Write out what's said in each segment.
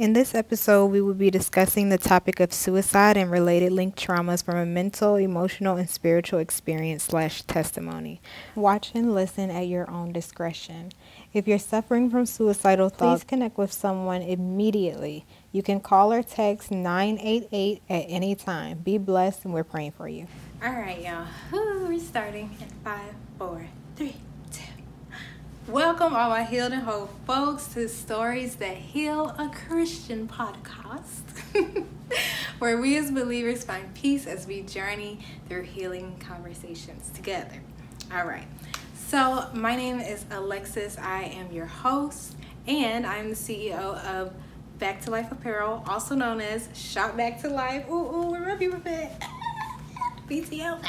In this episode, we will be discussing the topic of suicide and related linked traumas from a mental, emotional, and spiritual experience slash testimony. Watch and listen at your own discretion. If you're suffering from suicidal thoughts, please connect with someone immediately. You can call or text 988 at any time. Be blessed, and we're praying for you. All right, y'all. We're starting in five, four, three. Welcome, all my healed and whole folks, to Stories That Heal, a Christian podcast, where we as believers find peace as we journey through healing conversations together. All right, so my name is Alexis. I am your host, and I'm the CEO of Back to Life Apparel, also known as Shop Back to Life. Ooh, ooh, we're with it. BTL.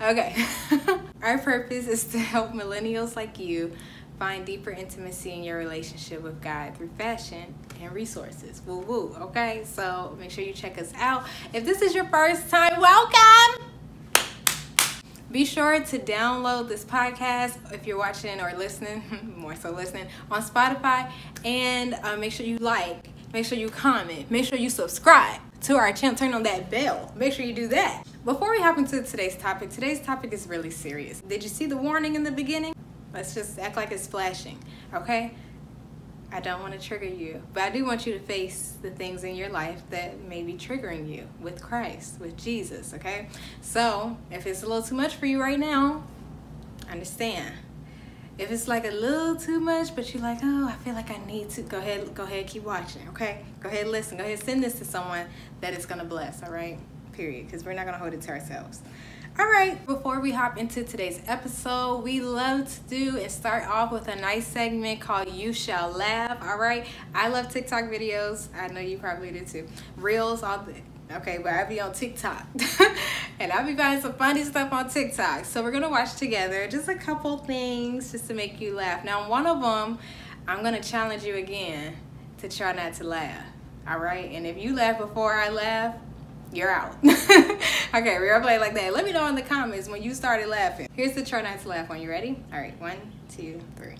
Okay. Our purpose is to help millennials like you find deeper intimacy in your relationship with God through fashion and resources. Woo woo, okay? So make sure you check us out. If this is your first time, welcome! Be sure to download this podcast if you're watching or listening, more so listening, on Spotify. And uh, make sure you like, make sure you comment, make sure you subscribe to our channel, turn on that bell. Make sure you do that. Before we hop into today's topic, today's topic is really serious. Did you see the warning in the beginning? Let's just act like it's flashing, okay? I don't want to trigger you, but I do want you to face the things in your life that may be triggering you with Christ, with Jesus, okay? So, if it's a little too much for you right now, understand. If it's like a little too much, but you're like, oh, I feel like I need to, go ahead, go ahead, keep watching, okay? Go ahead, listen. Go ahead, send this to someone that it's gonna bless, all right? Period. Because we're not gonna hold it to ourselves. All right, before we hop into today's episode, we love to do and start off with a nice segment called You Shall Laugh. All right, I love TikTok videos. I know you probably do too. Reels, all the okay, but I be on TikTok and I'll be finding some funny stuff on TikTok. So we're gonna watch together just a couple things just to make you laugh. Now, one of them, I'm gonna challenge you again to try not to laugh. All right, and if you laugh before I laugh, you're out. okay, we're gonna play like that. Let me know in the comments when you started laughing. Here's the try not to laugh one. You ready? All right, one, two, three.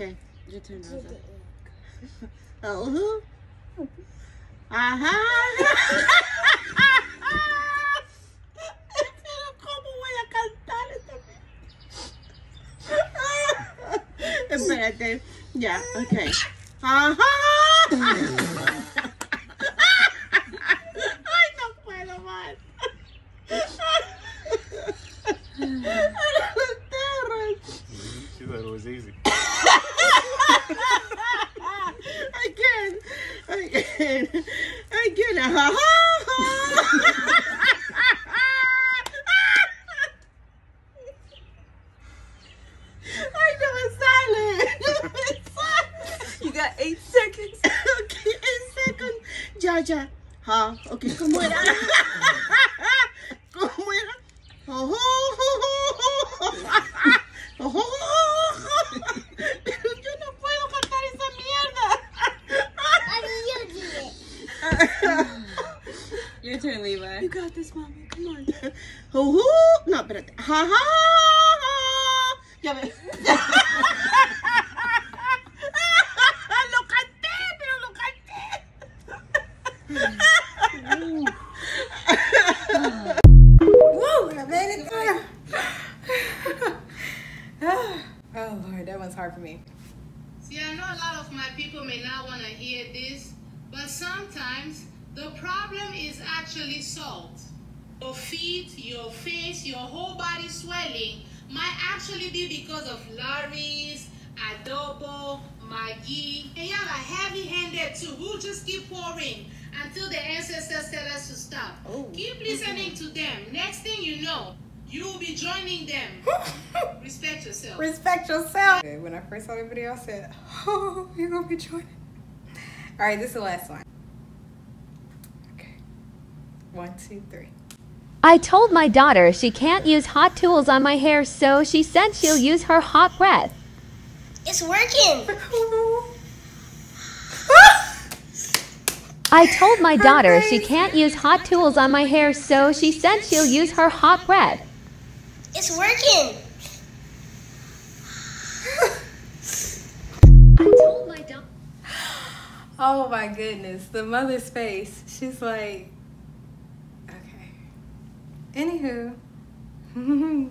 Okay, your turn, Rosa. oh. Ajá. Pero ¿cómo voy a cantar esta Espérate. Ya, ok. Uh-huh. Ajá. Ay, no puedo más. She thought it was easy. again, again, again. I know it's silent. It's silent. You got eight seconds. okay, eight seconds. Ya, ya. Ha, ok, ¿cómo era? ¿Cómo era? Oh, oh, oh, oh, oh. Yo no puedo cantar esa mierda. Your turn, Levi. You got this, mommy. Come on. Hoo hoo. No, espérate. Ha ha ha. Ya ves. lo canté, pero lo canté. Woo! I made it through. oh Lord, that one's hard for me. See, I know a lot of my people may not want to hear this, but sometimes the problem is actually salt. Your feet, your face, your whole body swelling might actually be because of Lawry's, adobo, Maggi, and y'all are heavy-handed too. We'll just keep pouring until the ancestors tell us to stop. Oh. Keep listening to them. Next thing you know, you will be joining them. Respect yourself. Respect yourself. When I first saw the video, I said, "Oh, you're gonna be joining." All right, this is the last one. Okay, one, two, three. I told my daughter she can't use hot tools on my hair, so she said she'll use her hot breath. It's working. I told my daughter she can't use hot tools on my hair, so she said she'll use her hot breath. It's working. I told my daughter. Oh my goodness, the mother's face. She's like, okay. Anywho,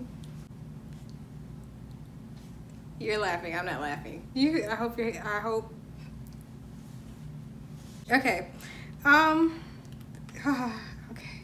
you're laughing. I'm not laughing. You. I hope you're. I hope. Okay. Um. okay.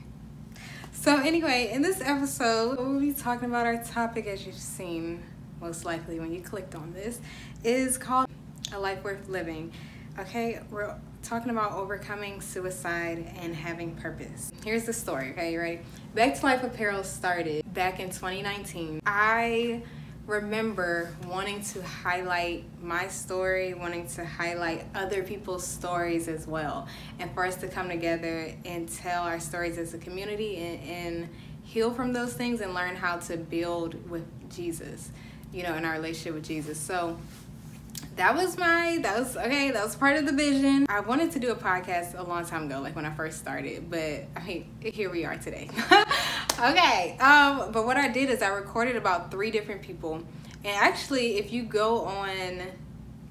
So anyway, in this episode, we'll be talking about our topic, as you've seen most likely when you clicked on this, is called a life worth living. Okay, we're talking about overcoming suicide and having purpose. Here's the story, okay, you ready? Back to Life Apparel started back in 2019. I remember wanting to highlight my story, wanting to highlight other people's stories as well, and for us to come together and tell our stories as a community and, and heal from those things and learn how to build with Jesus, you know, in our relationship with Jesus. So, that was my that was okay that was part of the vision. I wanted to do a podcast a long time ago like when i first started but i mean here we are today. Okay um but what i did is i recorded about three different people. And actually if you go on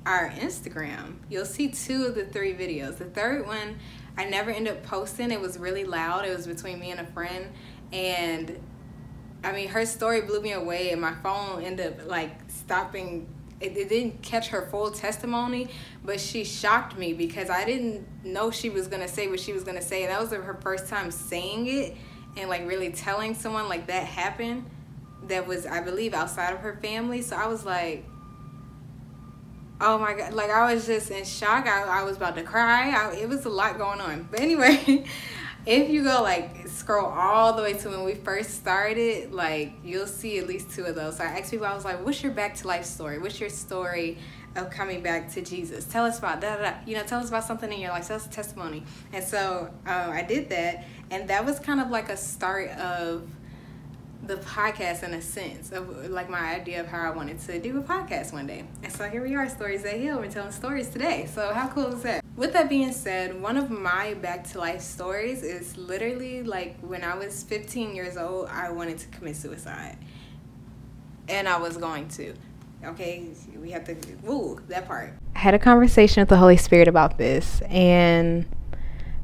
our instagram you'll see two of the three videos. The third one i never ended up posting. It was really loud. It was between me and a friend. And i mean her story blew me away and my phone ended up like stopping it, it, didn't catch her full testimony, but she shocked me because I didn't know she was gonna say what she was gonna say, and that was her first time saying it and like really telling someone like that happened. That was, I believe, outside of her family. So I was like, oh my god, like I was just in shock. I, I was about to cry. I, it was a lot going on. But anyway. if you go like scroll all the way to when we first started, like you'll see at least two of those. So I asked people, I was like, "What's your back to life story? What's your story of coming back to Jesus? Tell us about that. You know, tell us about something in your life. Tell us a testimony." And so uh, I did that, and that was kind of like a start of the podcast in a sense of like my idea of how I wanted to do a podcast one day. And so here we are, Stories That Heal. We're telling stories today. So how cool is that? With that being said, one of my back to life stories is literally like when I was 15 years old, I wanted to commit suicide. And I was going to. Okay, we have to, woo, that part. I had a conversation with the Holy Spirit about this, and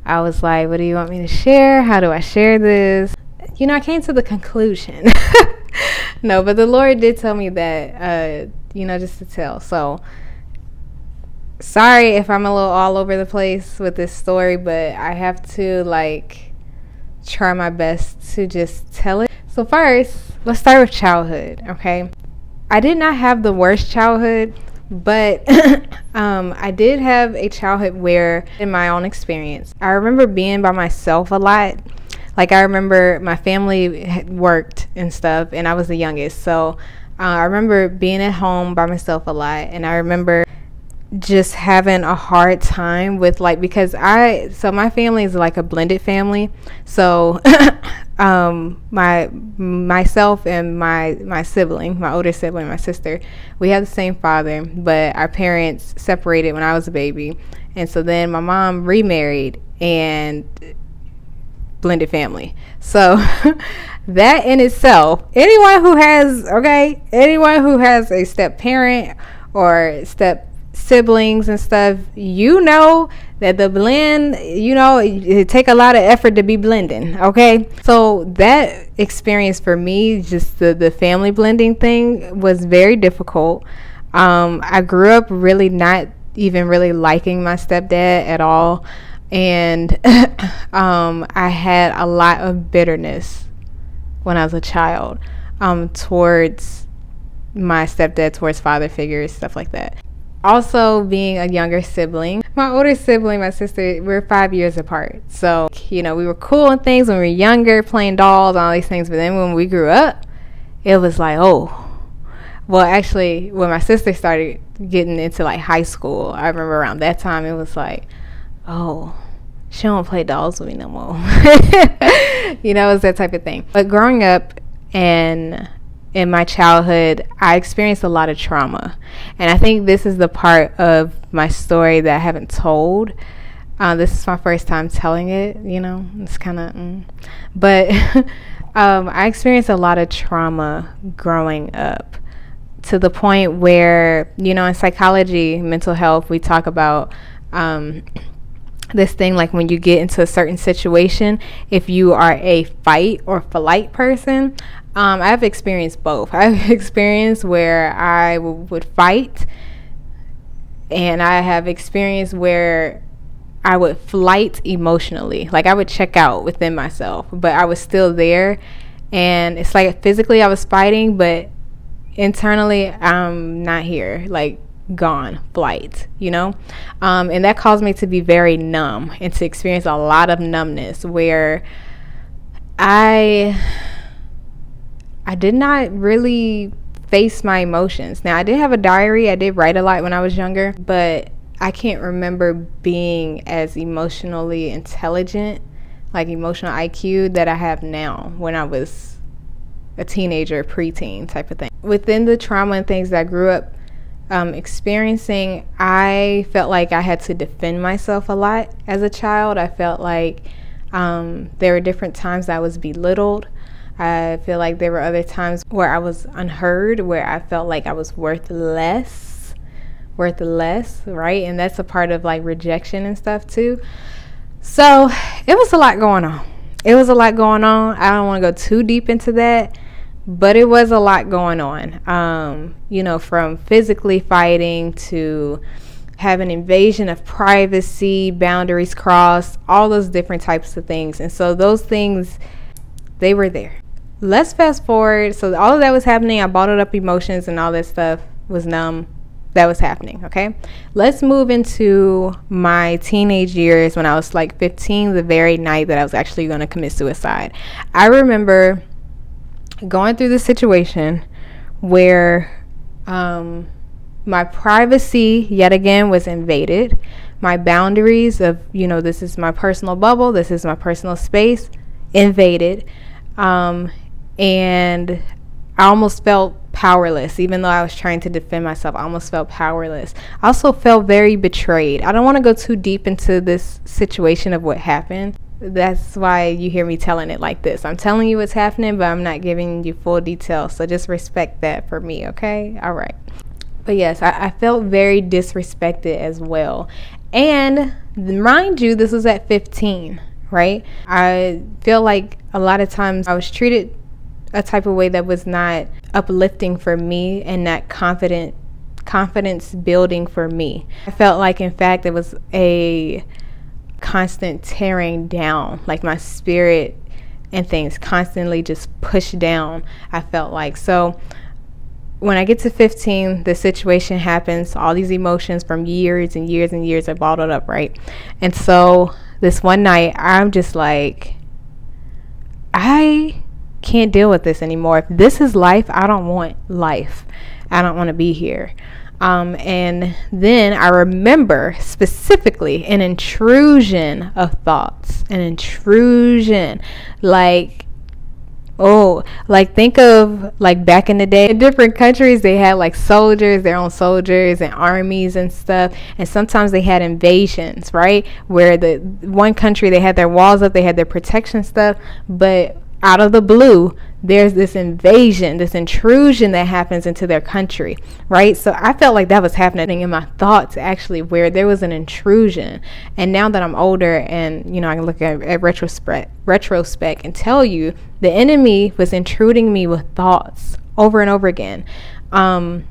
I was like, what do you want me to share? How do I share this? You know, I came to the conclusion. no, but the Lord did tell me that, uh, you know, just to tell. So, sorry if I'm a little all over the place with this story, but I have to like try my best to just tell it. So, first, let's start with childhood, okay? I did not have the worst childhood, but um, I did have a childhood where, in my own experience, I remember being by myself a lot. Like, I remember my family worked and stuff, and I was the youngest. So, uh, I remember being at home by myself a lot, and I remember just having a hard time with like because I so my family is like a blended family. So um my myself and my my sibling, my older sibling, my sister, we have the same father, but our parents separated when I was a baby. And so then my mom remarried and blended family. So that in itself, anyone who has okay, anyone who has a step parent or step siblings and stuff, you know that the blend, you know, it, it take a lot of effort to be blending. Okay, so that experience for me, just the the family blending thing, was very difficult. Um, I grew up really not even really liking my stepdad at all, and um, I had a lot of bitterness when I was a child um, towards my stepdad, towards father figures, stuff like that also being a younger sibling. My older sibling my sister we're five years apart. So you know we were cool and things when we were younger playing dolls and all these things. But then when we grew up it was like oh. Well actually when my sister started getting into like high school i remember around that time it was like oh she don't play dolls with me no more. You know it's that type of thing. But growing up and in my childhood, I experienced a lot of trauma. And I think this is the part of my story that I haven't told. Uh, this is my first time telling it, you know, it's kind of, mm. but um, I experienced a lot of trauma growing up to the point where, you know, in psychology, mental health, we talk about um, this thing like when you get into a certain situation, if you are a fight or flight person, um, I've experienced both. I've experienced where I w- would fight, and I have experienced where I would flight emotionally. Like I would check out within myself, but I was still there. And it's like physically I was fighting, but internally I'm not here. Like gone, flight, you know? Um, and that caused me to be very numb and to experience a lot of numbness where I I did not really face my emotions. Now, I did have a diary, I did write a lot when I was younger, but I can't remember being as emotionally intelligent, like emotional IQ, that I have now when I was a teenager, preteen type of thing. Within the trauma and things that I grew up um, experiencing, I felt like I had to defend myself a lot as a child. I felt like um, there were different times I was belittled. I feel like there were other times where I was unheard, where I felt like I was worth less, worth less, right? And that's a part of like rejection and stuff too. So it was a lot going on. It was a lot going on. I don't want to go too deep into that but it was a lot going on. Um, you know, from physically fighting to have an invasion of privacy, boundaries crossed, all those different types of things. And so those things, they were there. Let's fast forward. So all of that was happening. I bottled up emotions and all that stuff was numb. That was happening. Okay. Let's move into my teenage years when I was like 15, the very night that I was actually going to commit suicide. I remember going through this situation where um, my privacy yet again was invaded. My boundaries of, you know, this is my personal bubble, this is my personal space, invaded. Um, and I almost felt powerless, even though I was trying to defend myself. I almost felt powerless. I also felt very betrayed. I don't want to go too deep into this situation of what happened that's why you hear me telling it like this. I'm telling you what's happening, but I'm not giving you full details. So just respect that for me, okay? All right. But yes, I, I felt very disrespected as well. And mind you, this was at 15, right? I feel like a lot of times I was treated a type of way that was not uplifting for me and not confident confidence building for me. I felt like in fact it was a constant tearing down, like my spirit and things constantly just pushed down. I felt like so when I get to 15, the situation happens, all these emotions from years and years and years are bottled up, right? And so this one night, I'm just like, I can't deal with this anymore. If this is life, I don't want life. I don't want to be here. Um, and then I remember specifically an intrusion of thoughts, an intrusion. Like Oh, like think of like back in the day, in different countries they had like soldiers, their own soldiers and armies and stuff. And sometimes they had invasions, right? Where the one country they had their walls up, they had their protection stuff, but out of the blue, there's this invasion, this intrusion that happens into their country, right? So I felt like that was happening in my thoughts actually, where there was an intrusion. And now that I'm older and, you know, I can look at, at retrospect, retrospect and tell you the enemy was intruding me with thoughts over and over again. Um,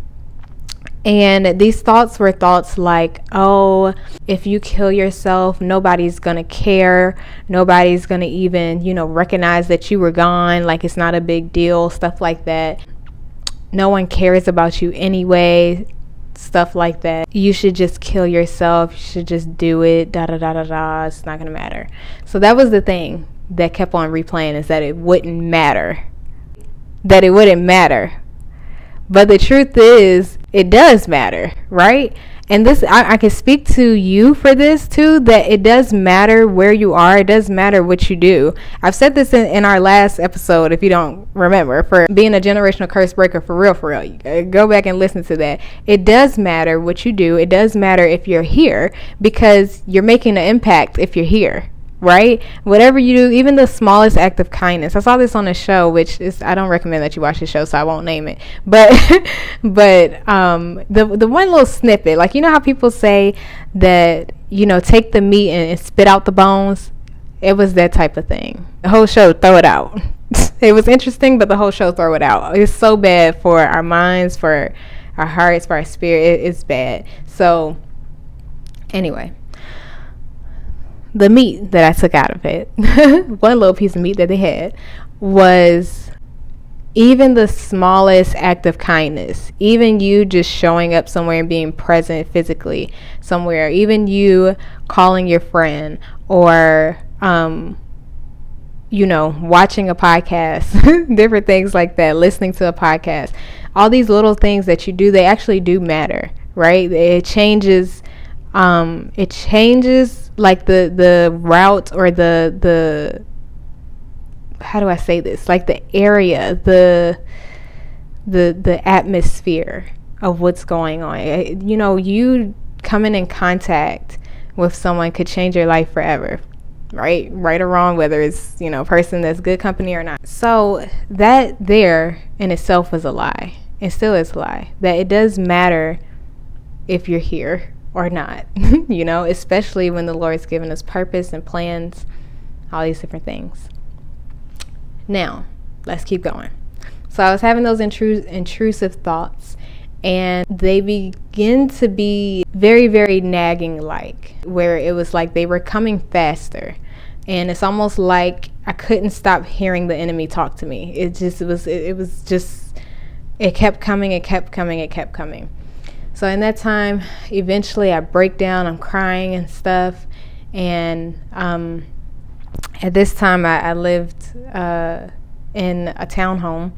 and these thoughts were thoughts like, oh, if you kill yourself, nobody's to care. Nobody's to even, you know, recognize that you were gone. Like it's not a big deal. Stuff like that. No one cares about you anyway. Stuff like that. You should just kill yourself. You should just do it. Da da da da da. It's not to matter. So that was the thing that kept on replaying is that it wouldn't matter. That it wouldn't matter. But the truth is, it does matter, right? And this, I, I, can speak to you for this too, that it does matter where you are. It does matter what you do. I've said this in, in our last episode, if you don't remember, for being a generational curse breaker for real, for real. Go back and listen to that. It does matter what you do. It does matter if you're here because you're making an impact if you're here right? Whatever you do, even the smallest act of kindness. I saw this on a show, which is I don't recommend that you watch the show, so I won't name it. But but um, the the one little snippet, like you know how people say that you know take the meat and, and spit out the bones. It was that type of thing. The whole show, throw it out. it was interesting, but the whole show, throw it out. It's so bad for our minds, for our hearts, for our spirit. It, it's bad. So anyway the meat that I took out of it, one little piece of meat that they had, was even the smallest act of kindness, even you just showing up somewhere and being present physically somewhere, even you calling your friend or, um, you know, watching a podcast, different things like that, listening to a podcast, all these little things that you do, they actually do matter, right? It changes, um, it changes like the the route or the the how do I say this? Like the area, the the the atmosphere of what's going on. You know, you coming in contact with someone could change your life forever. Right? Right or wrong, whether it's, you know, person that's good company or not. So that there in itself was a lie. It still is a lie. That it does matter if you're here or not, you know, especially when the Lord's given us purpose and plans, all these different things. Now, let's keep going. So I was having those intru- intrusive thoughts, and they begin to be very, very nagging like, where it was like they were coming faster. And it's almost like I couldn't stop hearing the enemy talk to me. It just it was it, it was just it kept coming, it kept coming, it kept coming. So in that time, eventually I break down, I'm crying and stuff. And um, at this time, I, I lived uh, in a townhome.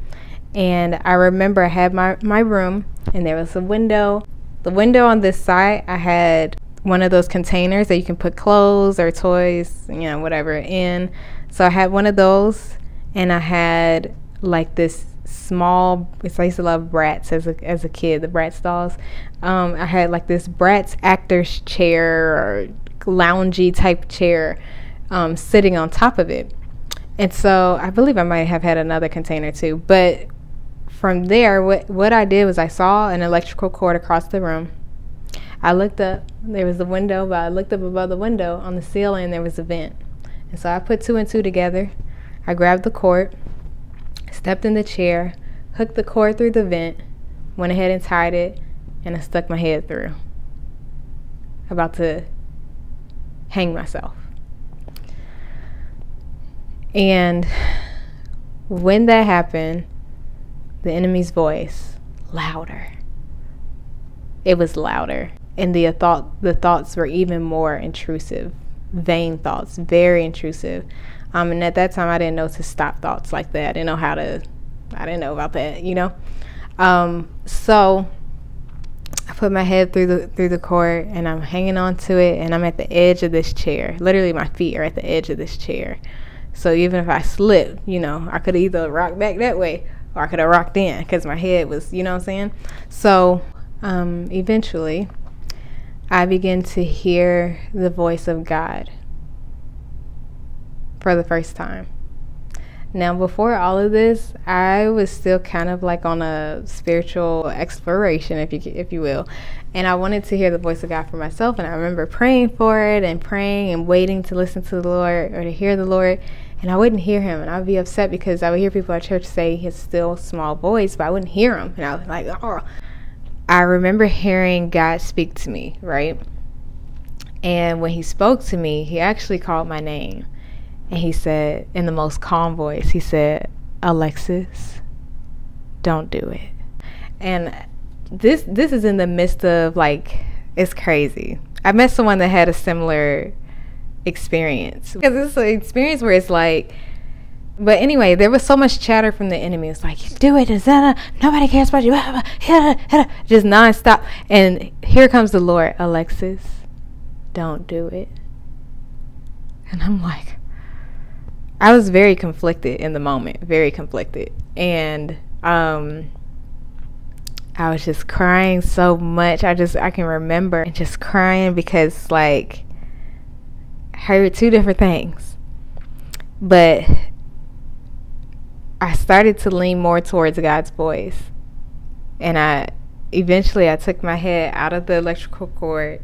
And I remember I had my, my room, and there was a window. The window on this side, I had one of those containers that you can put clothes or toys, you know, whatever in. So I had one of those, and I had like this small. I used to love Bratz as a as a kid, the Bratz dolls. Um, I had like this Bratz actor's chair or loungy type chair um, sitting on top of it, and so I believe I might have had another container too. But from there, what what I did was I saw an electrical cord across the room. I looked up. There was a window, but I looked up above the window on the ceiling. There was a vent, and so I put two and two together. I grabbed the cord stepped in the chair, hooked the cord through the vent, went ahead and tied it, and I stuck my head through. About to hang myself. And when that happened, the enemy's voice louder. It was louder, and the thought the thoughts were even more intrusive, vain thoughts, very intrusive. Um, and at that time, I didn't know to stop thoughts like that. I didn't know how to, I didn't know about that, you know? Um, so I put my head through the through the cord and I'm hanging on to it and I'm at the edge of this chair. Literally my feet are at the edge of this chair. So even if I slipped, you know, I could either rock back that way or I could have rocked in because my head was, you know what I'm saying? So um, eventually, I began to hear the voice of God for the first time. Now, before all of this, I was still kind of like on a spiritual exploration, if you if you will, and I wanted to hear the voice of God for myself. And I remember praying for it and praying and waiting to listen to the Lord or to hear the Lord, and I wouldn't hear Him, and I'd be upset because I would hear people at church say His still small voice, but I wouldn't hear Him, and I was like, oh. I remember hearing God speak to me, right? And when He spoke to me, He actually called my name and he said, in the most calm voice, he said, Alexis, don't do it. And this this is in the midst of like it's crazy. I met someone that had a similar experience because it's an experience where it's like but anyway, there was so much chatter from the enemy. It's like, do it, Zana. Nobody cares about you. Just nonstop. And here comes the Lord, Alexis, don't do it. And I'm like, I was very conflicted in the moment, very conflicted. And um I was just crying so much. I just I can remember just crying because like I heard two different things. But I started to lean more towards God's voice. And I eventually I took my head out of the electrical cord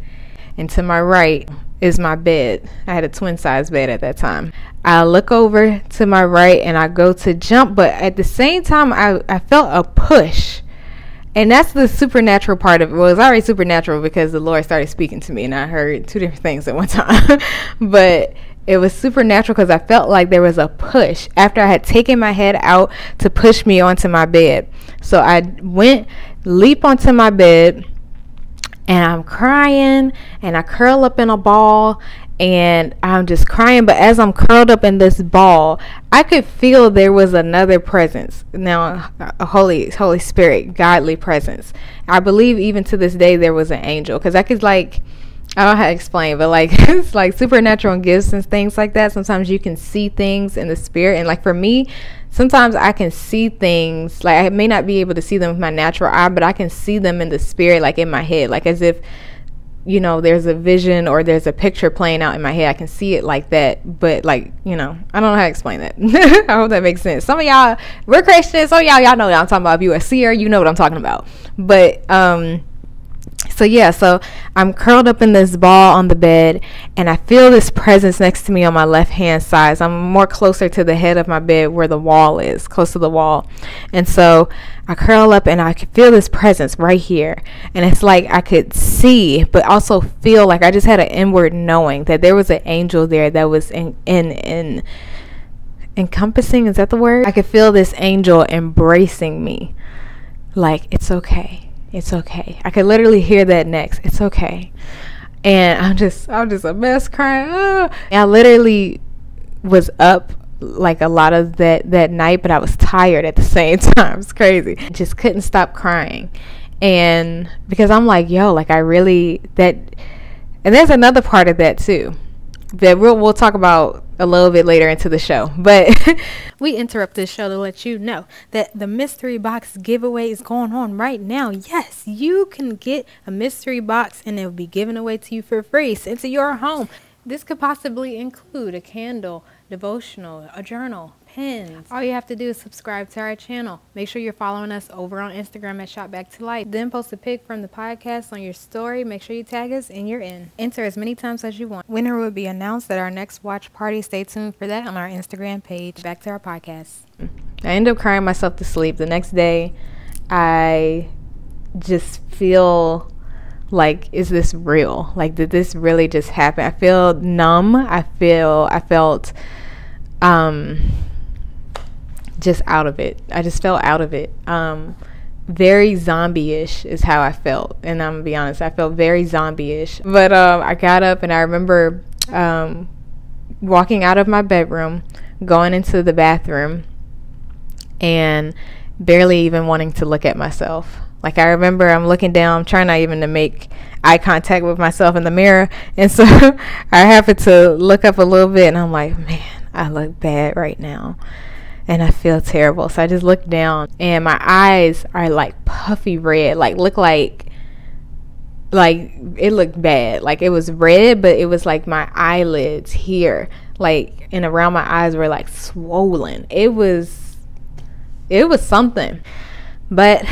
and to my right is my bed. I had a twin size bed at that time. I look over to my right and I go to jump, but at the same time, I, I felt a push. And that's the supernatural part of it. Well, it was already supernatural because the Lord started speaking to me and I heard two different things at one time. but it was supernatural because I felt like there was a push after I had taken my head out to push me onto my bed. So I went, leap onto my bed and I'm crying and I curl up in a ball and I'm just crying. But as I'm curled up in this ball, I could feel there was another presence. Now, a Holy Holy Spirit, godly presence. I believe even to this day there was an angel because I could like. I don't know how to explain, but like it's like supernatural gifts and things like that. Sometimes you can see things in the spirit, and like for me, sometimes I can see things like I may not be able to see them with my natural eye, but I can see them in the spirit, like in my head, like as if you know there's a vision or there's a picture playing out in my head. I can see it like that, but like you know, I don't know how to explain that. I hope that makes sense. Some of y'all we're Christians, of y'all y'all know what I'm talking about. If you a seer, you know what I'm talking about. But um so yeah, so I'm curled up in this ball on the bed and I feel this presence next to me on my left hand side. So I'm more closer to the head of my bed where the wall is, close to the wall. And so I curl up and I can feel this presence right here. And it's like I could see, but also feel like I just had an inward knowing that there was an angel there that was in in in encompassing, is that the word? I could feel this angel embracing me. Like it's okay it's okay. I could literally hear that next. It's okay. And I'm just, I'm just a mess crying. Ah. I literally was up like a lot of that that night, but I was tired at the same time. It's crazy. Just couldn't stop crying. And because I'm like, yo, like I really that and there's another part of that too. That we'll we'll talk about a little bit later into the show. But we interrupt this show to let you know that the mystery box giveaway is going on right now. Yes, you can get a mystery box and it will be given away to you for free sent to your home. This could possibly include a candle, devotional, a journal, pins. All you have to do is subscribe to our channel. Make sure you're following us over on Instagram at Shop Back to Life. Then post a pic from the podcast on your story. Make sure you tag us and you're in. Enter as many times as you want. Winner will be announced at our next watch party. Stay tuned for that on our Instagram page. Back to our podcast. I end up crying myself to sleep. The next day, I just feel like is this real like did this really just happen i feel numb i feel i felt um just out of it. I just felt out of it. Um, very zombie-ish is how I felt, and I'm gonna be honest, I felt very zombie-ish. But um, I got up and I remember um, walking out of my bedroom, going into the bathroom, and barely even wanting to look at myself. Like I remember, I'm looking down, I'm trying not even to make eye contact with myself in the mirror, and so I happened to look up a little bit, and I'm like, man I look bad right now and I feel terrible. So I just look down and my eyes are like puffy red, like look like like it looked bad. Like it was red, but it was like my eyelids here, like and around my eyes were like swollen. It was it was something. But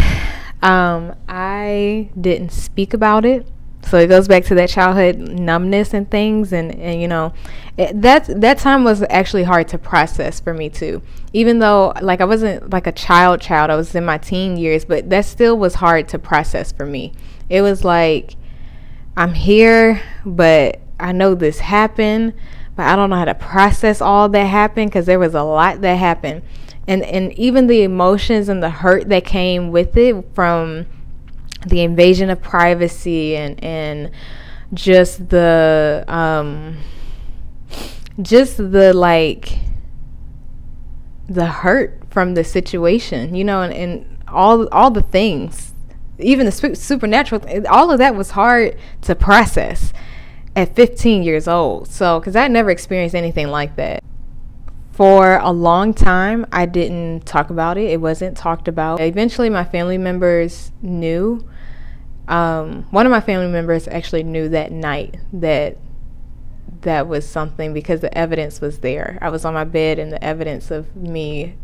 um I didn't speak about it so it goes back to that childhood numbness and things and, and you know it, that that time was actually hard to process for me too even though like i wasn't like a child child i was in my teen years but that still was hard to process for me. It was like i'm here but i know this happened but i don't know how to process all that happened because there was a lot that happened. And and even the emotions and the hurt that came with it from the invasion of privacy and and just the um just the like the hurt from the situation you know and, and all all the things even the supernatural all of that was hard to process at 15 years old. So because i never experienced anything like that. For a long time i didn't talk about it. It wasn't talked about. Eventually my family members knew. Um, one of my family members actually knew that night that that was something because the evidence was there. I was on my bed and the evidence of me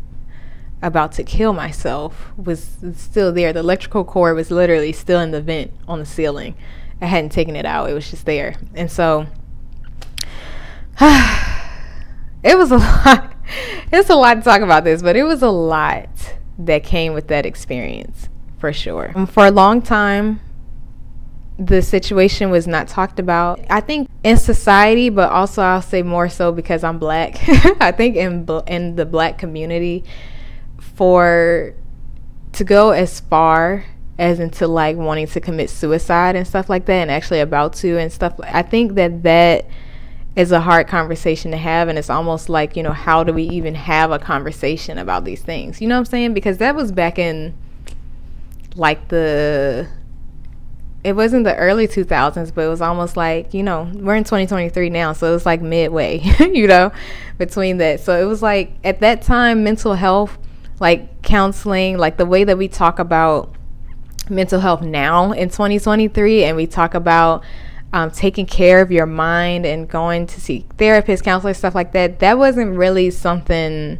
about to kill myself was still there. The electrical cord was literally still in the vent on the ceiling. I hadn't taken it out. It was just there. And so it was a lot. It's a lot to talk about this, but it was a lot that came with that experience for sure. For a long time, the situation was not talked about. I think in society, but also I'll say more so because I'm black. I think in in the black community, for to go as far as into like wanting to commit suicide and stuff like that, and actually about to and stuff. I think that that is a hard conversation to have, and it's almost like you know how do we even have a conversation about these things? You know what I'm saying? Because that was back in like the it wasn't the early 2000s, but it was almost like, you know, we're in 2023 now, so it was like midway, you know, between that. So it was like at that time, mental health, like counseling, like the way that we talk about mental health now in 2023, and we talk about um, taking care of your mind and going to see therapists, counselors, stuff like that, that wasn't really something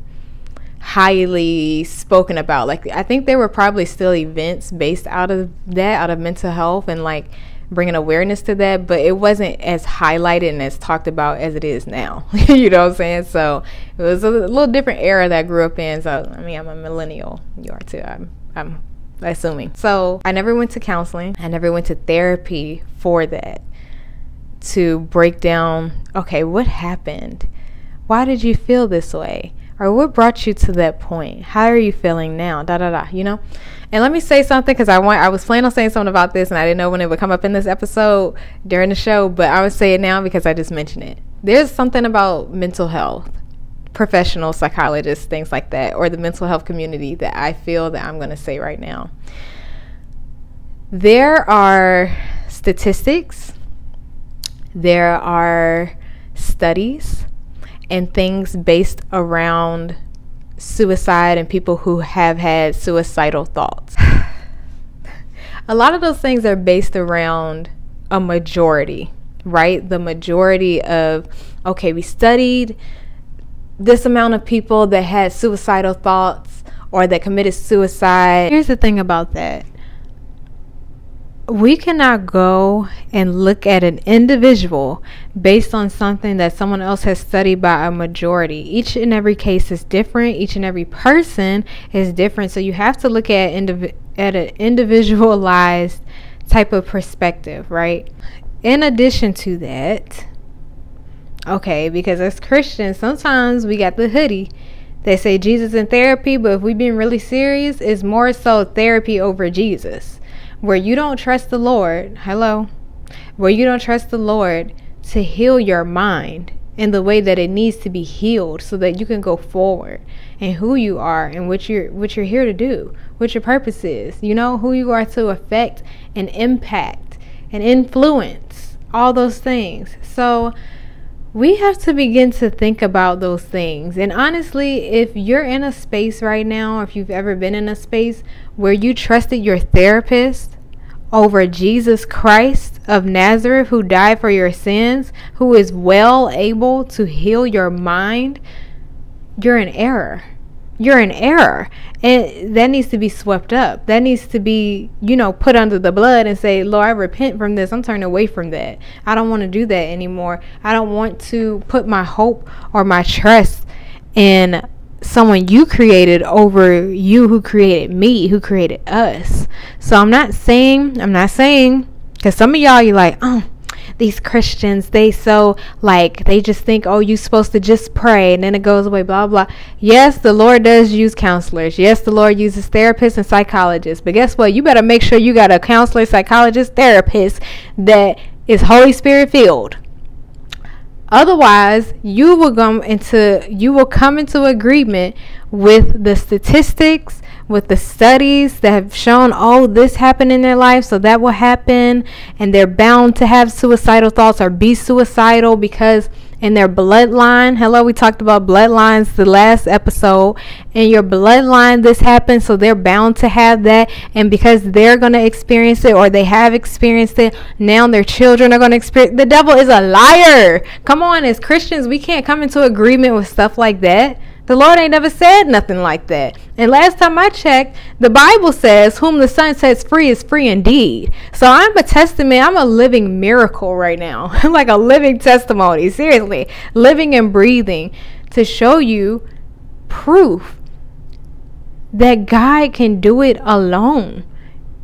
highly spoken about. Like I think there were probably still events based out of that, out of mental health and like bringing awareness to that, but it wasn't as highlighted and as talked about as it is now. you know what I'm saying? So it was a little different era that I grew up in. So I mean, I'm a millennial. You are too. I'm. I'm assuming. So I never went to counseling. I never went to therapy for that to break down. Okay, what happened? Why did you feel this way? Or what brought you to that point? How are you feeling now? Da da da, you know? And let me say something because I want I was planning on saying something about this and I didn't know when it would come up in this episode during the show, but I would say it now because I just mentioned it. There's something about mental health, professional psychologists, things like that, or the mental health community that I feel that I'm going to say right now. There are statistics, there are studies and things based around suicide and people who have had suicidal thoughts. a lot of those things are based around a majority, right? The majority of, okay, we studied this amount of people that had suicidal thoughts or that committed suicide. Here's the thing about that we cannot go and look at an individual based on something that someone else has studied by a majority. Each and every case is different. Each and every person is different. So you have to look at indiv- at an individualized type of perspective, right? In addition to that, okay, because as Christians, sometimes we got the hoodie. They say Jesus in therapy, but if we've been really serious, it's more so therapy over Jesus where you don't trust the Lord, hello, where you don't trust the Lord to heal your mind in the way that it needs to be healed so that you can go forward and who you are and what you're what you're here to do, what your purpose is. You know who you are to affect and impact and influence all those things. So we have to begin to think about those things. And honestly, if you're in a space right now, if you've ever been in a space where you trusted your therapist over Jesus Christ of Nazareth, who died for your sins, who is well able to heal your mind, you're in error. You're in error. And that needs to be swept up. That needs to be you know put under the blood and say lord i repent from this. I'm turning away from that. I don't want to do that anymore. I don't want to put my hope or my trust in someone you created over you who created me who created us so i'm not saying i'm not saying because some of y'all you're like oh these Christians, they so like they just think, oh, you're supposed to just pray and then it goes away, blah blah. Yes, the Lord does use counselors. Yes, the Lord uses therapists and psychologists. But guess what? You better make sure you got a counselor, psychologist, therapist that is Holy Spirit filled. Otherwise, you will come into you will come into agreement with the statistics with the studies that have shown, oh, this happened in their life, so that will happen, and they're bound to have suicidal thoughts or be suicidal because in their bloodline, hello, we talked about bloodlines the last episode. In your bloodline, this happens, so they're bound to have that, and because they're going to experience it or they have experienced it, now their children are going to experience. The devil is a liar. Come on, as Christians, we can't come into agreement with stuff like that. The Lord ain't never said nothing like that. And last time I checked, the Bible says, Whom the Son sets free is free indeed. So I'm a testament, I'm a living miracle right now. I'm like a living testimony, seriously, living and breathing to show you proof that God can do it alone.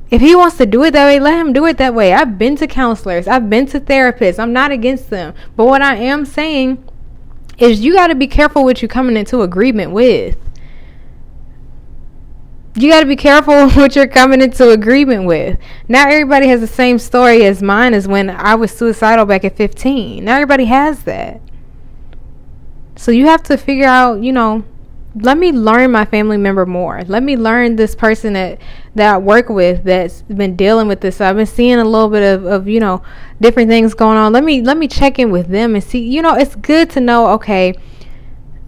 If he wants to do it that way, let him do it that way. I've been to counselors, I've been to therapists. I'm not against them. But what I am saying is you got to be careful what you're coming into agreement with. You got to be careful what you're coming into agreement with. Not everybody has the same story as mine as when I was suicidal back at 15. Not everybody has that. So you have to figure out, you know, let me learn my family member more. Let me learn this person that that I work with that's been dealing with this. So I've been seeing a little bit of, of you know different things going on. Let me let me check in with them and see. You know, it's good to know. Okay,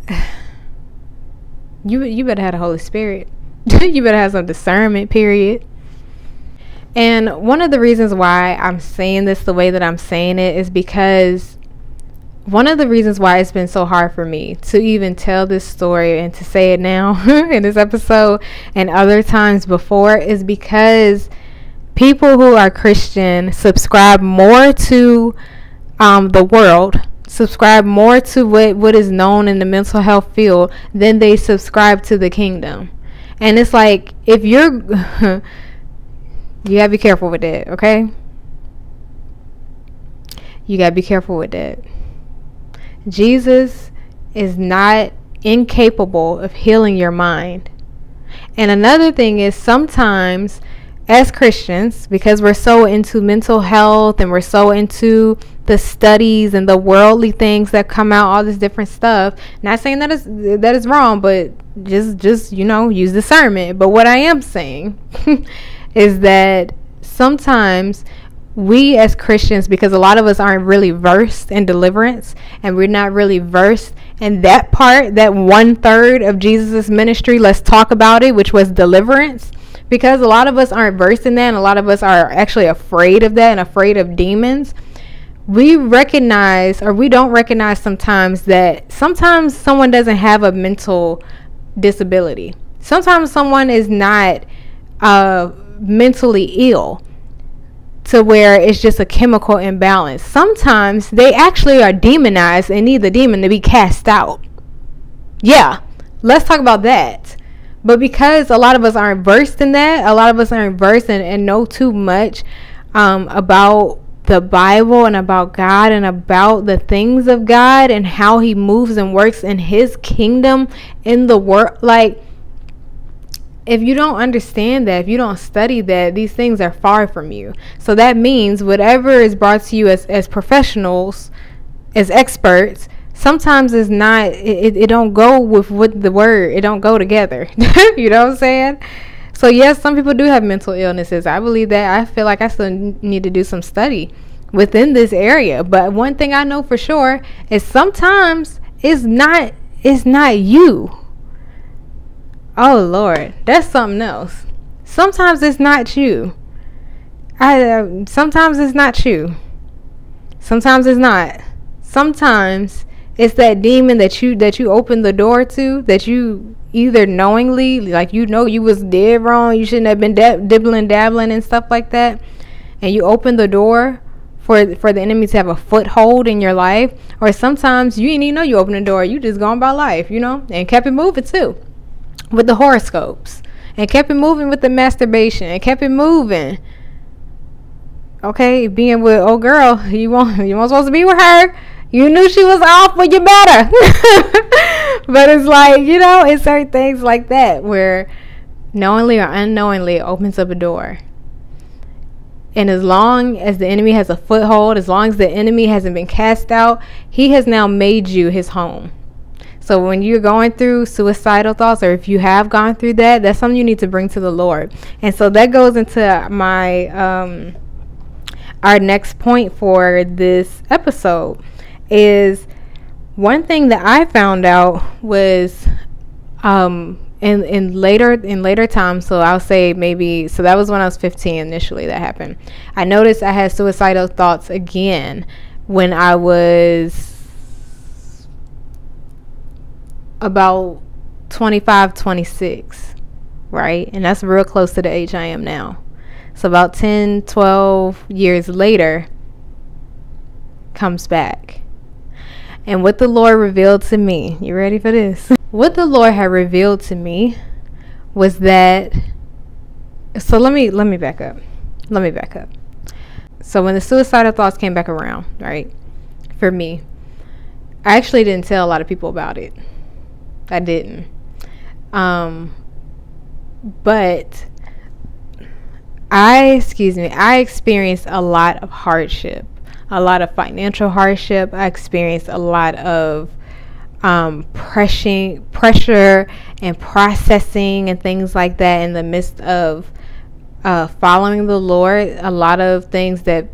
you you better have the Holy Spirit. you better have some discernment. Period. And one of the reasons why I'm saying this the way that I'm saying it is because one of the reasons why it's been so hard for me to even tell this story and to say it now in this episode and other times before is because people who are Christian subscribe more to um, the world, subscribe more to what, what is known in the mental health field than they subscribe to the kingdom. And it's like, if you're, you gotta be careful with that, okay? You gotta be careful with that. Jesus is not incapable of healing your mind. And another thing is sometimes as Christians, because we're so into mental health and we're so into the studies and the worldly things that come out, all this different stuff. Not saying that is that is wrong, but just just you know use discernment. But what I am saying is that sometimes we as Christians, because a lot of us aren't really versed in deliverance and we're not really versed in that part, that one third of Jesus' ministry, let's talk about it, which was deliverance. Because a lot of us aren't versed in that and a lot of us are actually afraid of that and afraid of demons. We recognize or we don't recognize sometimes that sometimes someone doesn't have a mental disability. Sometimes someone is not uh, mentally ill to where it's just a chemical imbalance. Sometimes they actually are demonized and need the demon to be cast out. Yeah, let's talk about that. But because a lot of us aren't versed in that, a lot of us aren't versed and, and know too much um, about the Bible and about God and about the things of God and how He moves and works in His kingdom in the world. Like, if you don't understand that, if you don't study that, these things are far from you. So that means whatever is brought to you as, as professionals, as experts, sometimes it's not it, it don't go with what the word it don't go together you know what i'm saying so yes some people do have mental illnesses i believe that i feel like i still need to do some study within this area. But one thing I know for sure is sometimes it's not it's not you. Oh Lord, that's something else. Sometimes it's not you. I uh, sometimes it's not you. Sometimes it's not. Sometimes it's that demon that you that you open the door to that you either knowingly like you know you was dead wrong you shouldn't have been dab- dibbling dabbling and stuff like that and you open the door for for the enemy to have a foothold in your life or sometimes you didn't even know you opened the door you just gone by life you know and kept it moving too with the horoscopes and kept it moving with the masturbation and kept it moving okay being with oh girl you want you weren't supposed to be with her you knew she was off, but you better. but it's like, you know, it's certain things like that where knowingly or unknowingly it opens up a door. And as long as the enemy has a foothold, as long as the enemy hasn't been cast out, he has now made you his home. So when you're going through suicidal thoughts, or if you have gone through that, that's something you need to bring to the Lord. And so that goes into my um, our next point for this episode is one thing that I found out was um, in in later in later times. So I'll say maybe so that was when I was 15 initially that happened. I noticed I had suicidal thoughts again when I was about 25 26 right and that's real close to the age i am now so about 10 12 years later comes back and what the Lord revealed to me, you ready for this? What the Lord had revealed to me was that so let me let me back up. Let me back up. So when the suicidal thoughts came back around, right? For me, I actually didn't tell a lot of people about it. I didn't. Um but I, excuse me, I experienced a lot of hardship a lot of financial hardship. I experienced a lot of um, pressing, pressure and processing and things like that in the midst of uh, following the Lord. A lot of things that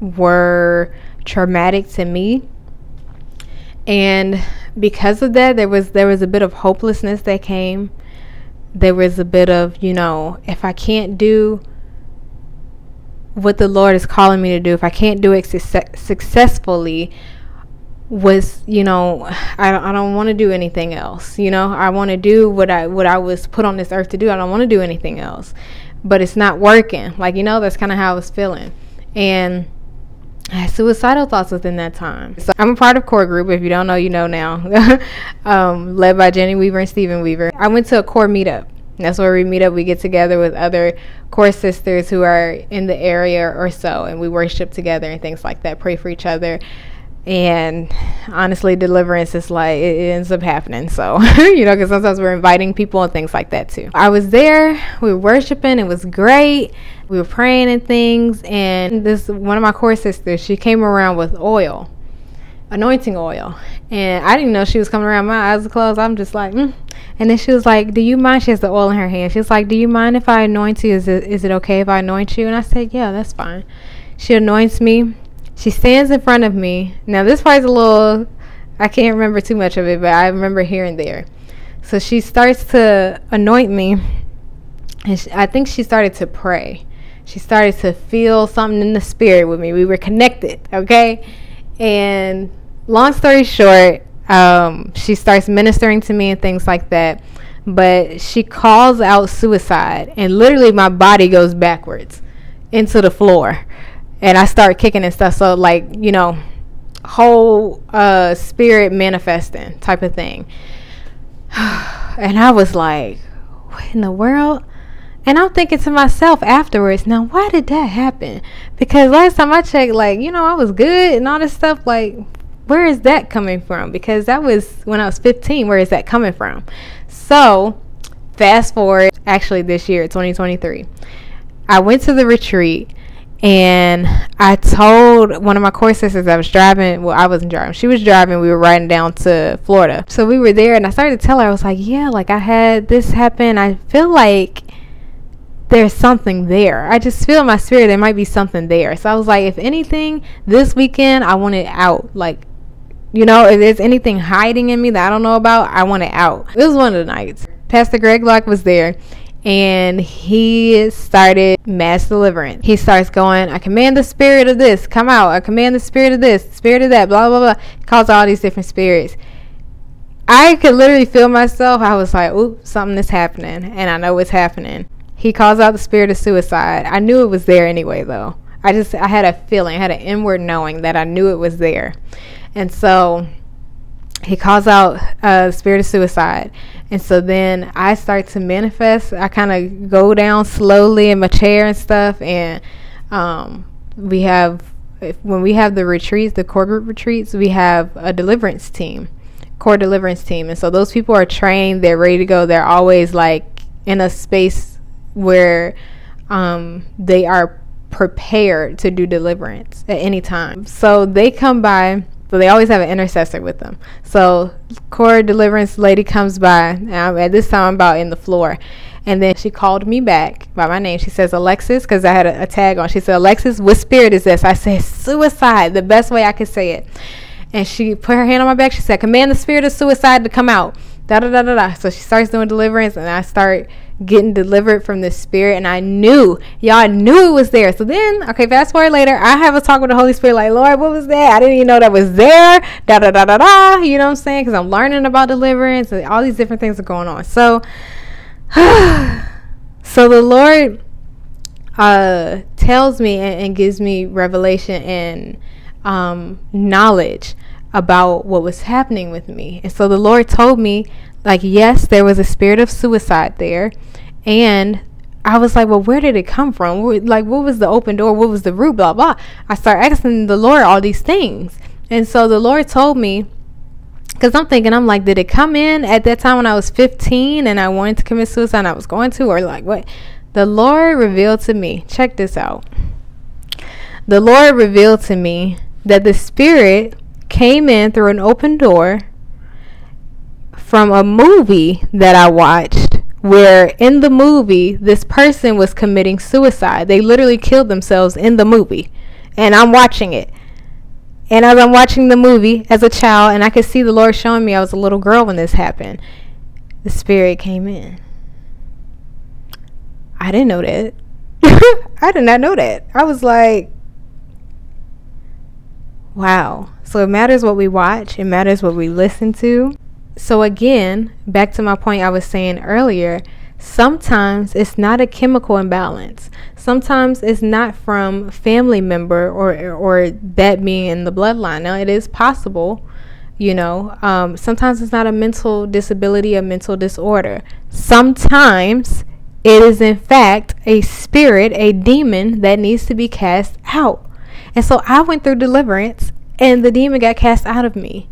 were traumatic to me. And because of that, there was there was a bit of hopelessness that came. There was a bit of, you know, if I can't do what the Lord is calling me to do, if I can't do it success- successfully, was you know I don't, I don't want to do anything else you know? I want to do what I what I was put on this earth to do. I don't want to do anything else. But it's not working. Like you know that's kind of how I was feeling. And I had suicidal thoughts within that time so I'm a part of core group if you don't know you know now um, led by Jenny Weaver and Stephen Weaver I went to a core meetup that's where we meet up. We get together with other core sisters who are in the area or so, and we worship together and things like that. Pray for each other. And honestly, deliverance is like it ends up happening. So, you know, because sometimes we're inviting people and things like that too. I was there, we were worshiping, it was great. We were praying and things. And this one of my core sisters, she came around with oil anointing oil. And I didn't know she was coming around. My eyes were closed. I'm just like, mm. and then she was like, "Do you mind?" She has the oil in her hand. she's like, "Do you mind if I anoint you? Is it is it okay if I anoint you?" And I said, "Yeah, that's fine." She anoints me. She stands in front of me. Now this part's a little. I can't remember too much of it, but I remember here and there. So she starts to anoint me, and she, I think she started to pray. She started to feel something in the spirit with me. We were connected, okay? And long story short, um, she starts ministering to me and things like that. But she calls out suicide, and literally my body goes backwards into the floor, and I start kicking and stuff. So like you know, whole uh, spirit manifesting type of thing. and I was like, what in the world? And I'm thinking to myself afterwards, now why did that happen? Because last time I checked, like, you know, I was good and all this stuff, like, where is that coming from? Because that was when I was 15. Where is that coming from? So, fast forward, actually, this year, 2023, I went to the retreat and I told one of my core sisters I was driving. Well, I wasn't driving. She was driving. We were riding down to Florida. So we were there, and I started to tell her, I was like, Yeah, like I had this happen. I feel like there's something there. I just feel in my spirit there might be something there. So I was like, if anything, this weekend I want it out. Like, you know, if there's anything hiding in me that I don't know about, I want it out. It was one of the nights. Pastor Greg Locke was there and he started mass deliverance. He starts going, I command the spirit of this, come out. I command the spirit of this, spirit of that, blah, blah, blah. He calls all these different spirits. I could literally feel myself. I was like, "Oop, something is happening," and I know it's happening. He calls out the spirit of suicide. I knew it was there anyway, though. I just I had a feeling, I had an inward knowing that I knew it was there, and so he calls out uh, spirit of suicide, and so then I start to manifest. I kind of go down slowly in my chair and stuff, and um, we have when we have the retreats, the core group retreats, we have a deliverance team core deliverance team. And so those people are trained, they're ready to go. They're always like in a space where um, they are prepared to do deliverance at any time. So they come by. So they always have an intercessor with them. So core deliverance lady comes by. Now at this time I'm about in the floor. And then she called me back by my name. She says, Alexis, because I had a, a, tag on. She said, Alexis, what spirit is this? I said, suicide, the best way I could say it and she put her hand on my back. She said, "Command the spirit of suicide to come out." Da da da da da. So she starts doing deliverance, and I start getting delivered from the spirit, and I knew y'all knew it was there. So then, okay, fast forward later, I have a talk with the Holy Spirit, like, Lord, what was that? I didn't even know that was there. Da da da da da. You know what I'm saying? Because I'm learning about deliverance, and all these different things are going on. So, so the Lord uh tells me and, and gives me revelation and um, knowledge about what was happening with me. And so the Lord told me, like, yes, there was a spirit of suicide there. And I was like, well, where did it come from? Like, what was the open door? What was the root? Blah, blah. I started asking the Lord all these things. And so the Lord told me, because I'm thinking, I'm like, did it come in at that time when I was 15 and I wanted to commit suicide and I was going to? Or like, what? The Lord revealed to me, check this out. The Lord revealed to me that the spirit came in through an open door from a movie that I watched where in the movie this person was committing suicide. They literally killed themselves in the movie. And I'm watching it. And as I'm watching the movie as a child and I could see the Lord showing me I was a little girl when this happened, the spirit came in. I didn't know that. I did not know that. I was like, Wow. So it matters what we watch, it matters what we listen to. So, again, back to my point I was saying earlier, sometimes it's not a chemical imbalance. Sometimes it's not from family member or or that being in the bloodline. Now it is possible, you know. Um, sometimes it's not a mental disability, a mental disorder. Sometimes it is in fact a spirit, a demon that needs to be cast out. And so I went through deliverance and the demon got cast out of me.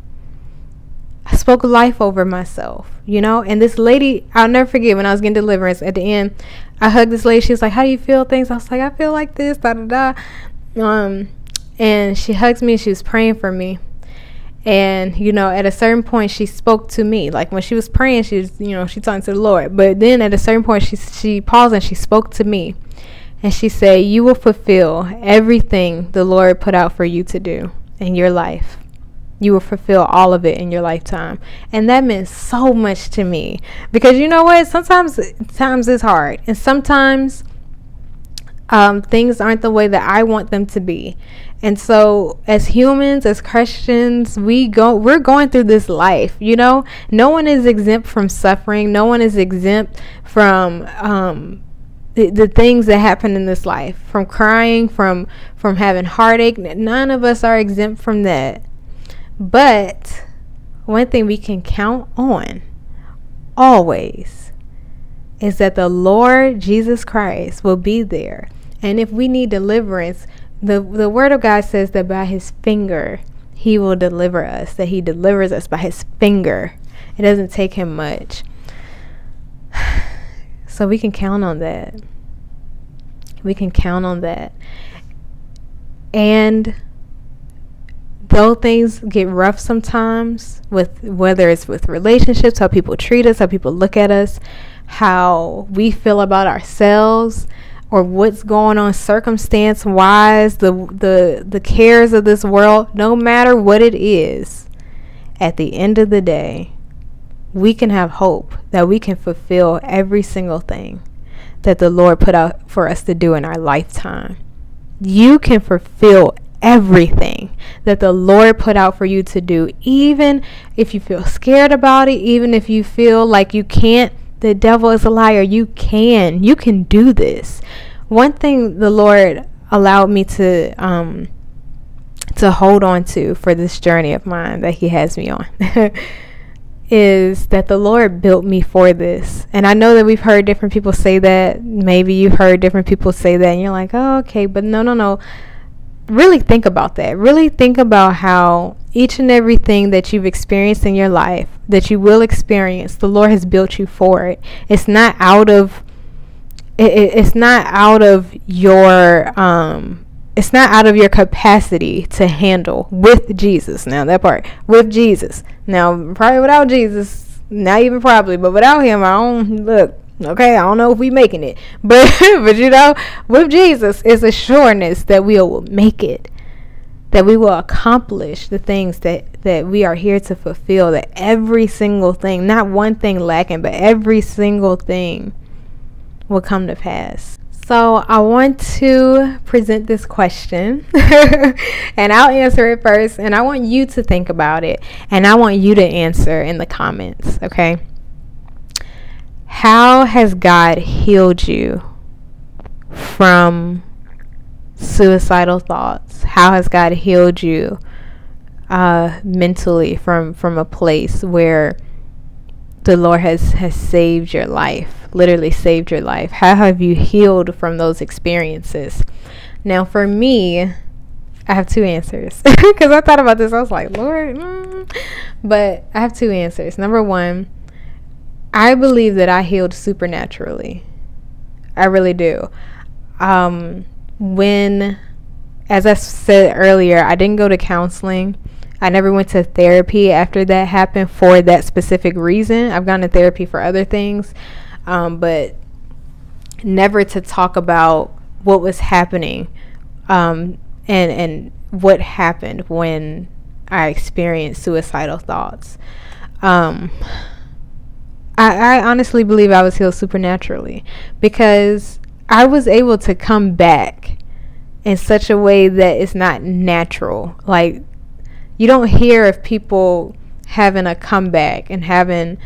I spoke life over myself, you know. And this lady, I'll never forget when I was getting deliverance at the end. I hugged this lady. She was like, "How do you feel?" Things. I was like, "I feel like this." Da da da. Um, and she hugs me. She was praying for me. And you know, at a certain point, she spoke to me. Like when she was praying, she was, you know, she talking to the Lord. But then at a certain point, she she paused and she spoke to me. And she said, You will fulfill everything the Lord put out for you to do in your life. You will fulfill all of it in your lifetime. And that meant so much to me. Because you know what? Sometimes times it's hard. And sometimes um, things aren't the way that I want them to be. And so as humans, as Christians, we go we're going through this life, you know? No one is exempt from suffering. No one is exempt from um, the, the things that happen in this life from crying from from having heartache none of us are exempt from that but one thing we can count on always is that the lord jesus christ will be there and if we need deliverance the the word of god says that by his finger he will deliver us that he delivers us by his finger it doesn't take him much so we can count on that. We can count on that. And though things get rough sometimes with whether it's with relationships, how people treat us, how people look at us, how we feel about ourselves or what's going on circumstance wise, the the the cares of this world, no matter what it is, at the end of the day, we can have hope that we can fulfill every single thing that the Lord put out for us to do in our lifetime. You can fulfill everything that the Lord put out for you to do, even if you feel scared about it, even if you feel like you can't. The devil is a liar. You can. You can do this. One thing the Lord allowed me to um, to hold on to for this journey of mine that He has me on. is that the Lord built me for this. And I know that we've heard different people say that. Maybe you've heard different people say that, and you're like, oh, okay, but no, no, no. Really think about that. Really think about how each and everything that you've experienced in your life, that you will experience, the Lord has built you for it. It's not out of. It, it, it's not out of your um, it's not out of your capacity to handle with Jesus. Now that part with Jesus. Now probably without Jesus, not even probably, but without him, I don't look. Okay, I don't know if we making it, but but you know, with Jesus, it's a sureness that we will make it, that we will accomplish the things that that we are here to fulfill. That every single thing, not one thing lacking, but every single thing will come to pass. So I want to present this question and I'll answer it first and I want you to think about it and I want you to answer in the comments, okay? How has God healed you from suicidal thoughts? How has God healed you uh, mentally from from a place where the Lord has has saved your life? literally saved your life? How have you healed from those experiences? Now, for me, I have two answers because I thought about this. I was like, Lord, mm. but I have two answers. Number one, I believe that I healed supernaturally. I really do. Um, when, as I said earlier, I didn't go to counseling. I never went to therapy after that happened for that specific reason. I've gone to therapy for other things, um, but never to talk about what was happening um, and and what happened when I experienced suicidal thoughts. Um, I, I honestly believe I was healed supernaturally because I was able to come back in such a way that it's not natural. Like you don't hear of people having a comeback and having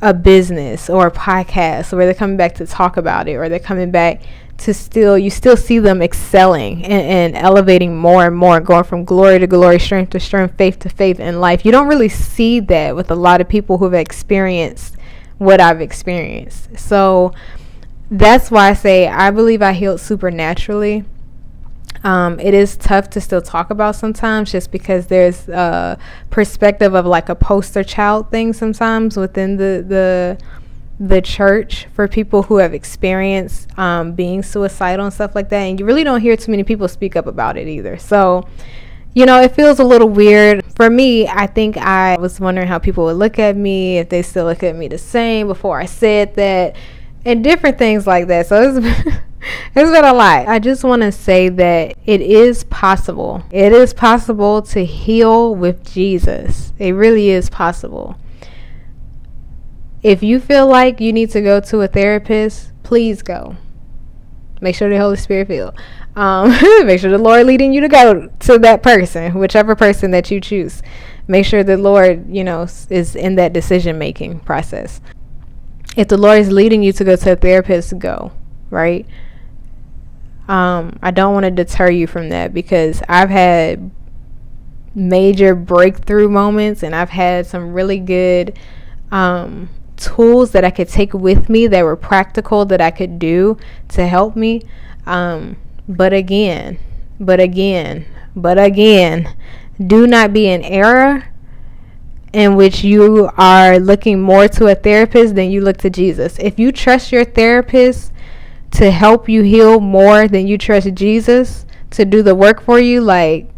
a business or a podcast where they're coming back to talk about it or they're coming back to still you still see them excelling and, and, elevating more and more going from glory to glory strength to strength faith to faith in life. You don't really see that with a lot of people who've experienced what i've experienced. So that's why i say i believe i healed supernaturally. Um, it is tough to still talk about sometimes just because there's a perspective of like a poster child thing sometimes within the the the church for people who have experienced um, being suicidal and stuff like that and you really don't hear too many people speak up about it either so you know it feels a little weird for me i think i was wondering how people would look at me if they still look at me the same before i said that and different things like that so it's it's been a lot. I just want to say that it is possible. It is possible to heal with Jesus. It really is possible. If you feel like you need to go to a therapist, please go. Make sure the Holy Spirit feel. Um, make sure the Lord leading you to go to that person, whichever person that you choose. Make sure the Lord, you know, is in that decision making process. If the Lord is leading you to go to a therapist, go, right? Um, I don't want to deter you from that because I've had major breakthrough moments and I've had some really good um, tools that I could take with me that were practical that I could do to help me. Um, but again, but again, but again, do not be in error in which you are looking more to a therapist than you look to Jesus. If you trust your therapist to help you heal more than you trust Jesus to do the work for you, like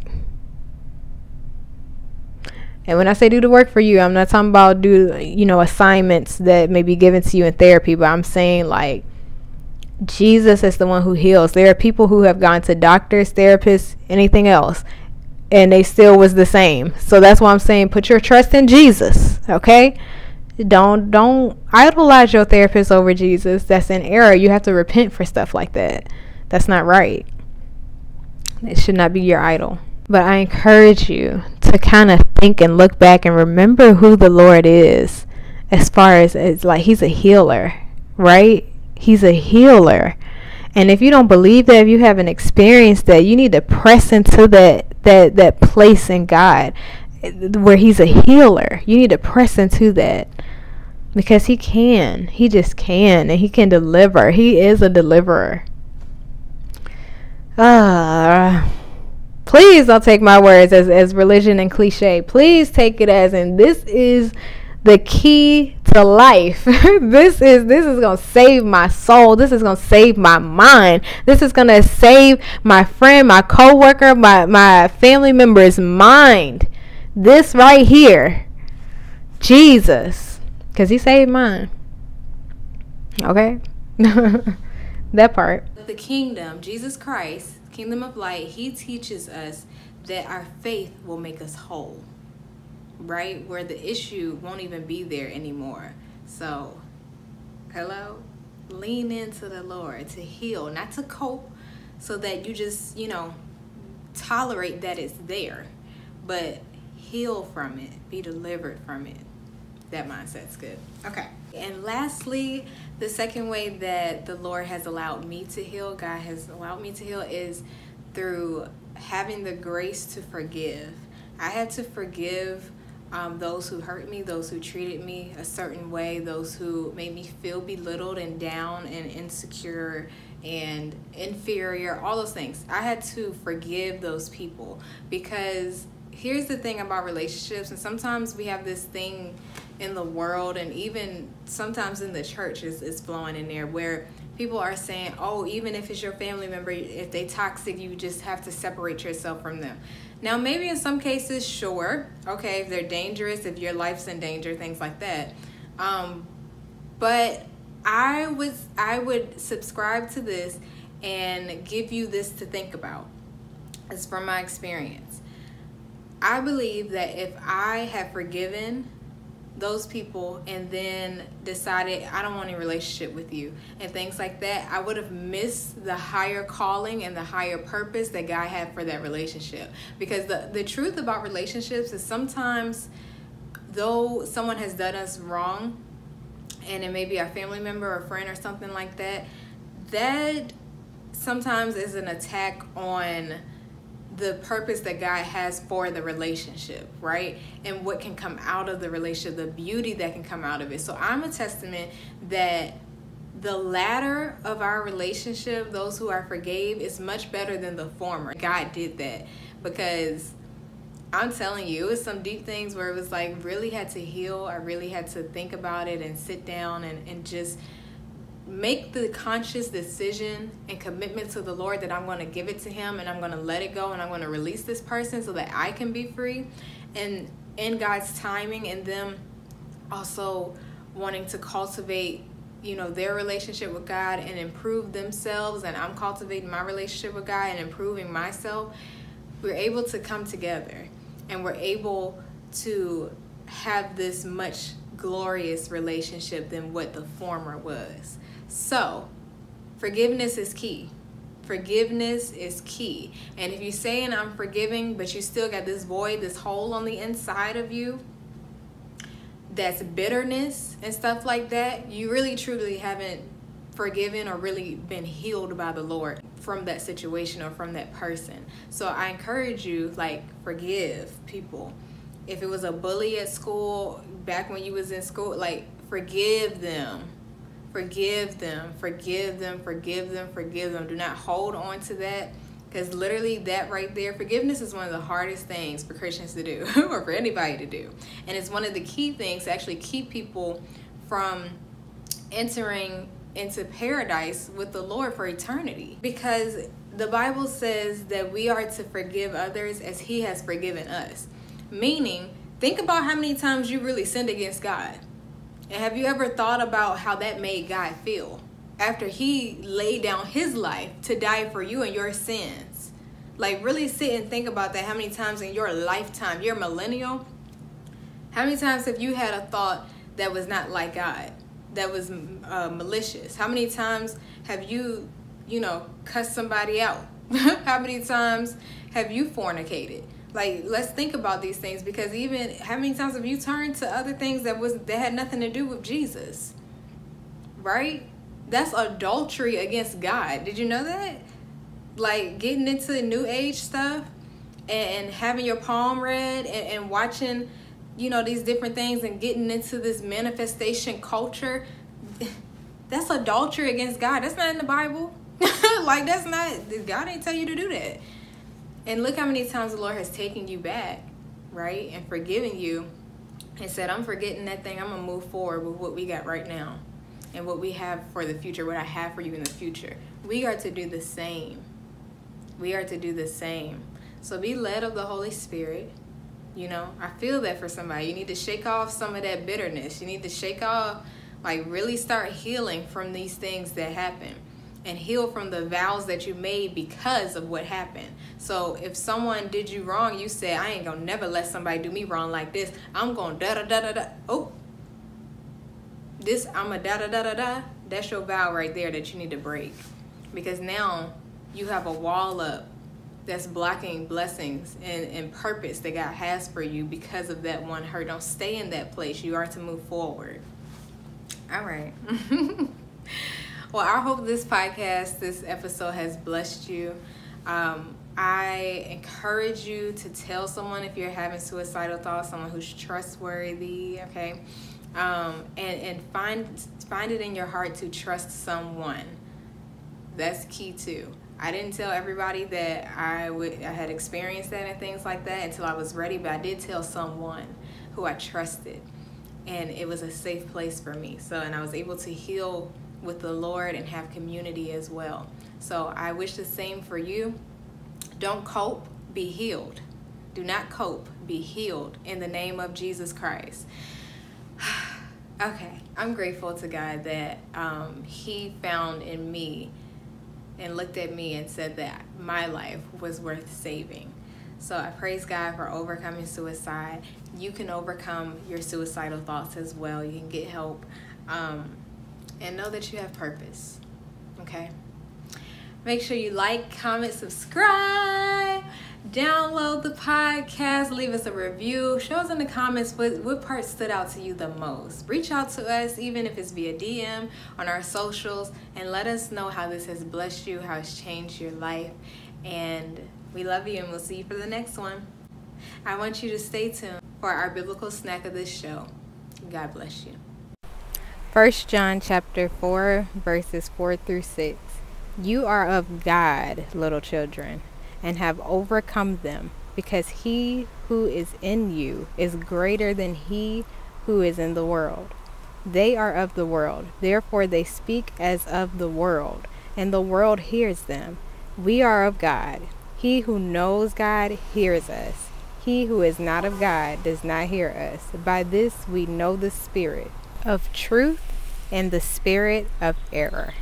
And when I say do the work for you, I'm not talking about do, you know, assignments that may be given to you in therapy, but I'm saying like Jesus is the one who heals. There are people who have gone to doctors, therapists, anything else, and they still was the same. So that's why I'm saying put your trust in Jesus, okay? Don't don't idolize your therapist over Jesus. That's an error. You have to repent for stuff like that. That's not right. It should not be your idol. But I encourage you to kind of think and look back and remember who the Lord is as far as it's like he's a healer, right? He's a healer. And if you don't believe that, if you haven't experienced that, you need to press into that that that place in God where he's a healer. You need to press into that because he can. He just can and he can deliver. He is a deliverer. Ah. Uh, please don't take my words as, as religion and cliche. Please take it as in this is the key to life. this is this is going to save my soul. This is going to save my mind. This is going to save my friend, my coworker, my my family member's mind. This right here. Jesus, cuz he saved mine. Okay? that part. The kingdom, Jesus Christ Kingdom of Light, he teaches us that our faith will make us whole, right? Where the issue won't even be there anymore. So, hello? Lean into the Lord to heal, not to cope, so that you just, you know, tolerate that it's there, but heal from it, be delivered from it. That mindset's good. Okay. And lastly, the second way that the Lord has allowed me to heal, God has allowed me to heal, is through having the grace to forgive. I had to forgive um, those who hurt me, those who treated me a certain way, those who made me feel belittled and down and insecure and inferior, all those things. I had to forgive those people because here's the thing about relationships, and sometimes we have this thing in the world and even sometimes in the church is, is flowing in there where people are saying oh even if it's your family member if they toxic you just have to separate yourself from them. Now maybe in some cases sure okay if they're dangerous if your life's in danger things like that. Um, but i was i would subscribe to this and give you this to think about. It's from my experience i believe that if i had forgiven those people and then decided I don't want any relationship with you and things like that, I would have missed the higher calling and the higher purpose that God had for that relationship. Because the, the truth about relationships is sometimes though someone has done us wrong and it may be our family member or friend or something like that, that sometimes is an attack on the purpose that God has for the relationship, right? And what can come out of the relationship, the beauty that can come out of it. So I'm a testament that the latter of our relationship, those who I forgave, is much better than the former. God did that because I'm telling you, it was some deep things where it was like really had to heal. I really had to think about it and sit down and, and just make the conscious decision and commitment to the Lord that I'm going to give it to Him and I'm going to let it go and I'm going to release this person so that I can be free. And in God's timing and them also wanting to cultivate you know their relationship with God and improve themselves and I'm cultivating my relationship with God and improving myself we're able to come together and we're able to have this much glorious relationship than what the former was so, forgiveness is key. Forgiveness is key. And if you're saying I'm forgiving, but you still got this void, this hole on the inside of you, that's bitterness and stuff like that, you really truly haven't forgiven or really been healed by the Lord from that situation or from that person. So I encourage you like forgive people. If it was a bully at school back when you was in school, like forgive them Forgive them, forgive them, forgive them, forgive them. Do not hold on to that because literally that right there, forgiveness is one of the hardest things for Christians to do or for anybody to do. And it's one of the key things to actually keep people from entering into paradise with the Lord for eternity. Because the Bible says that we are to forgive others as he has forgiven us. Meaning think about how many times you really sinned against God. And have you ever thought about how that made God feel after he laid down his life to die for you and your sins? Like, really sit and think about that. How many times in your lifetime, your millennial, how many times have you had a thought that was not like God, that was uh, malicious? How many times have you, you know, cussed somebody out? how many times have you fornicated? Like, let's think about these things because even how many times have you turned to other things that was that had nothing to do with Jesus? Right? That's adultery against God. Did you know that? Like getting into the new age stuff and, and having your palm read and, and watching, you know, these different things and getting into this manifestation culture. That's adultery against God. That's not in the Bible. like that's not God didn't tell you to do that. And look how many times the Lord has taken you back, right? And forgiven you and said, I'm forgetting that thing. I'm going to move forward with what we got right now and what we have for the future, what I have for you in the future. We are to do the same. We are to do the same. So be led of the Holy Spirit. You know, I feel that for somebody. You need to shake off some of that bitterness. You need to shake off, like, really start healing from these things that happen and heal from the vows that you made because of what happened. So if someone did you wrong, you said, I ain't gonna never let somebody do me wrong like this. I'm gonna da da da da da. Oh, this I'm a da da da da da. That's your vow right there that you need to break. Because now you have a wall up that's blocking blessings and, and purpose that God has for you because of that one hurt. Don't stay in that place. You are to move forward. All right. Well, I hope this podcast, this episode has blessed you. Um, I encourage you to tell someone if you're having suicidal thoughts, someone who's trustworthy, okay? Um, and and find find it in your heart to trust someone. That's key too. I didn't tell everybody that I would I had experienced that and things like that until I was ready, but I did tell someone who I trusted, and it was a safe place for me. So, and I was able to heal with the Lord and have community as well. So I wish the same for you. Don't cope, be healed. Do not cope, be healed in the name of Jesus Christ. okay, I'm grateful to God that um, He found in me and looked at me and said that my life was worth saving. So I praise God for overcoming suicide. You can overcome your suicidal thoughts as well. You can get help. Um, and know that you have purpose. Okay? Make sure you like, comment, subscribe, download the podcast, leave us a review, show us in the comments what, what part stood out to you the most. Reach out to us, even if it's via DM on our socials, and let us know how this has blessed you, how it's changed your life. And we love you, and we'll see you for the next one. I want you to stay tuned for our biblical snack of this show. God bless you. First John chapter 4 verses 4 through 6. You are of God, little children, and have overcome them, because he who is in you is greater than he who is in the world. They are of the world, therefore they speak as of the world, and the world hears them. We are of God. He who knows God hears us. He who is not of God does not hear us. By this we know the Spirit of truth and the spirit of error.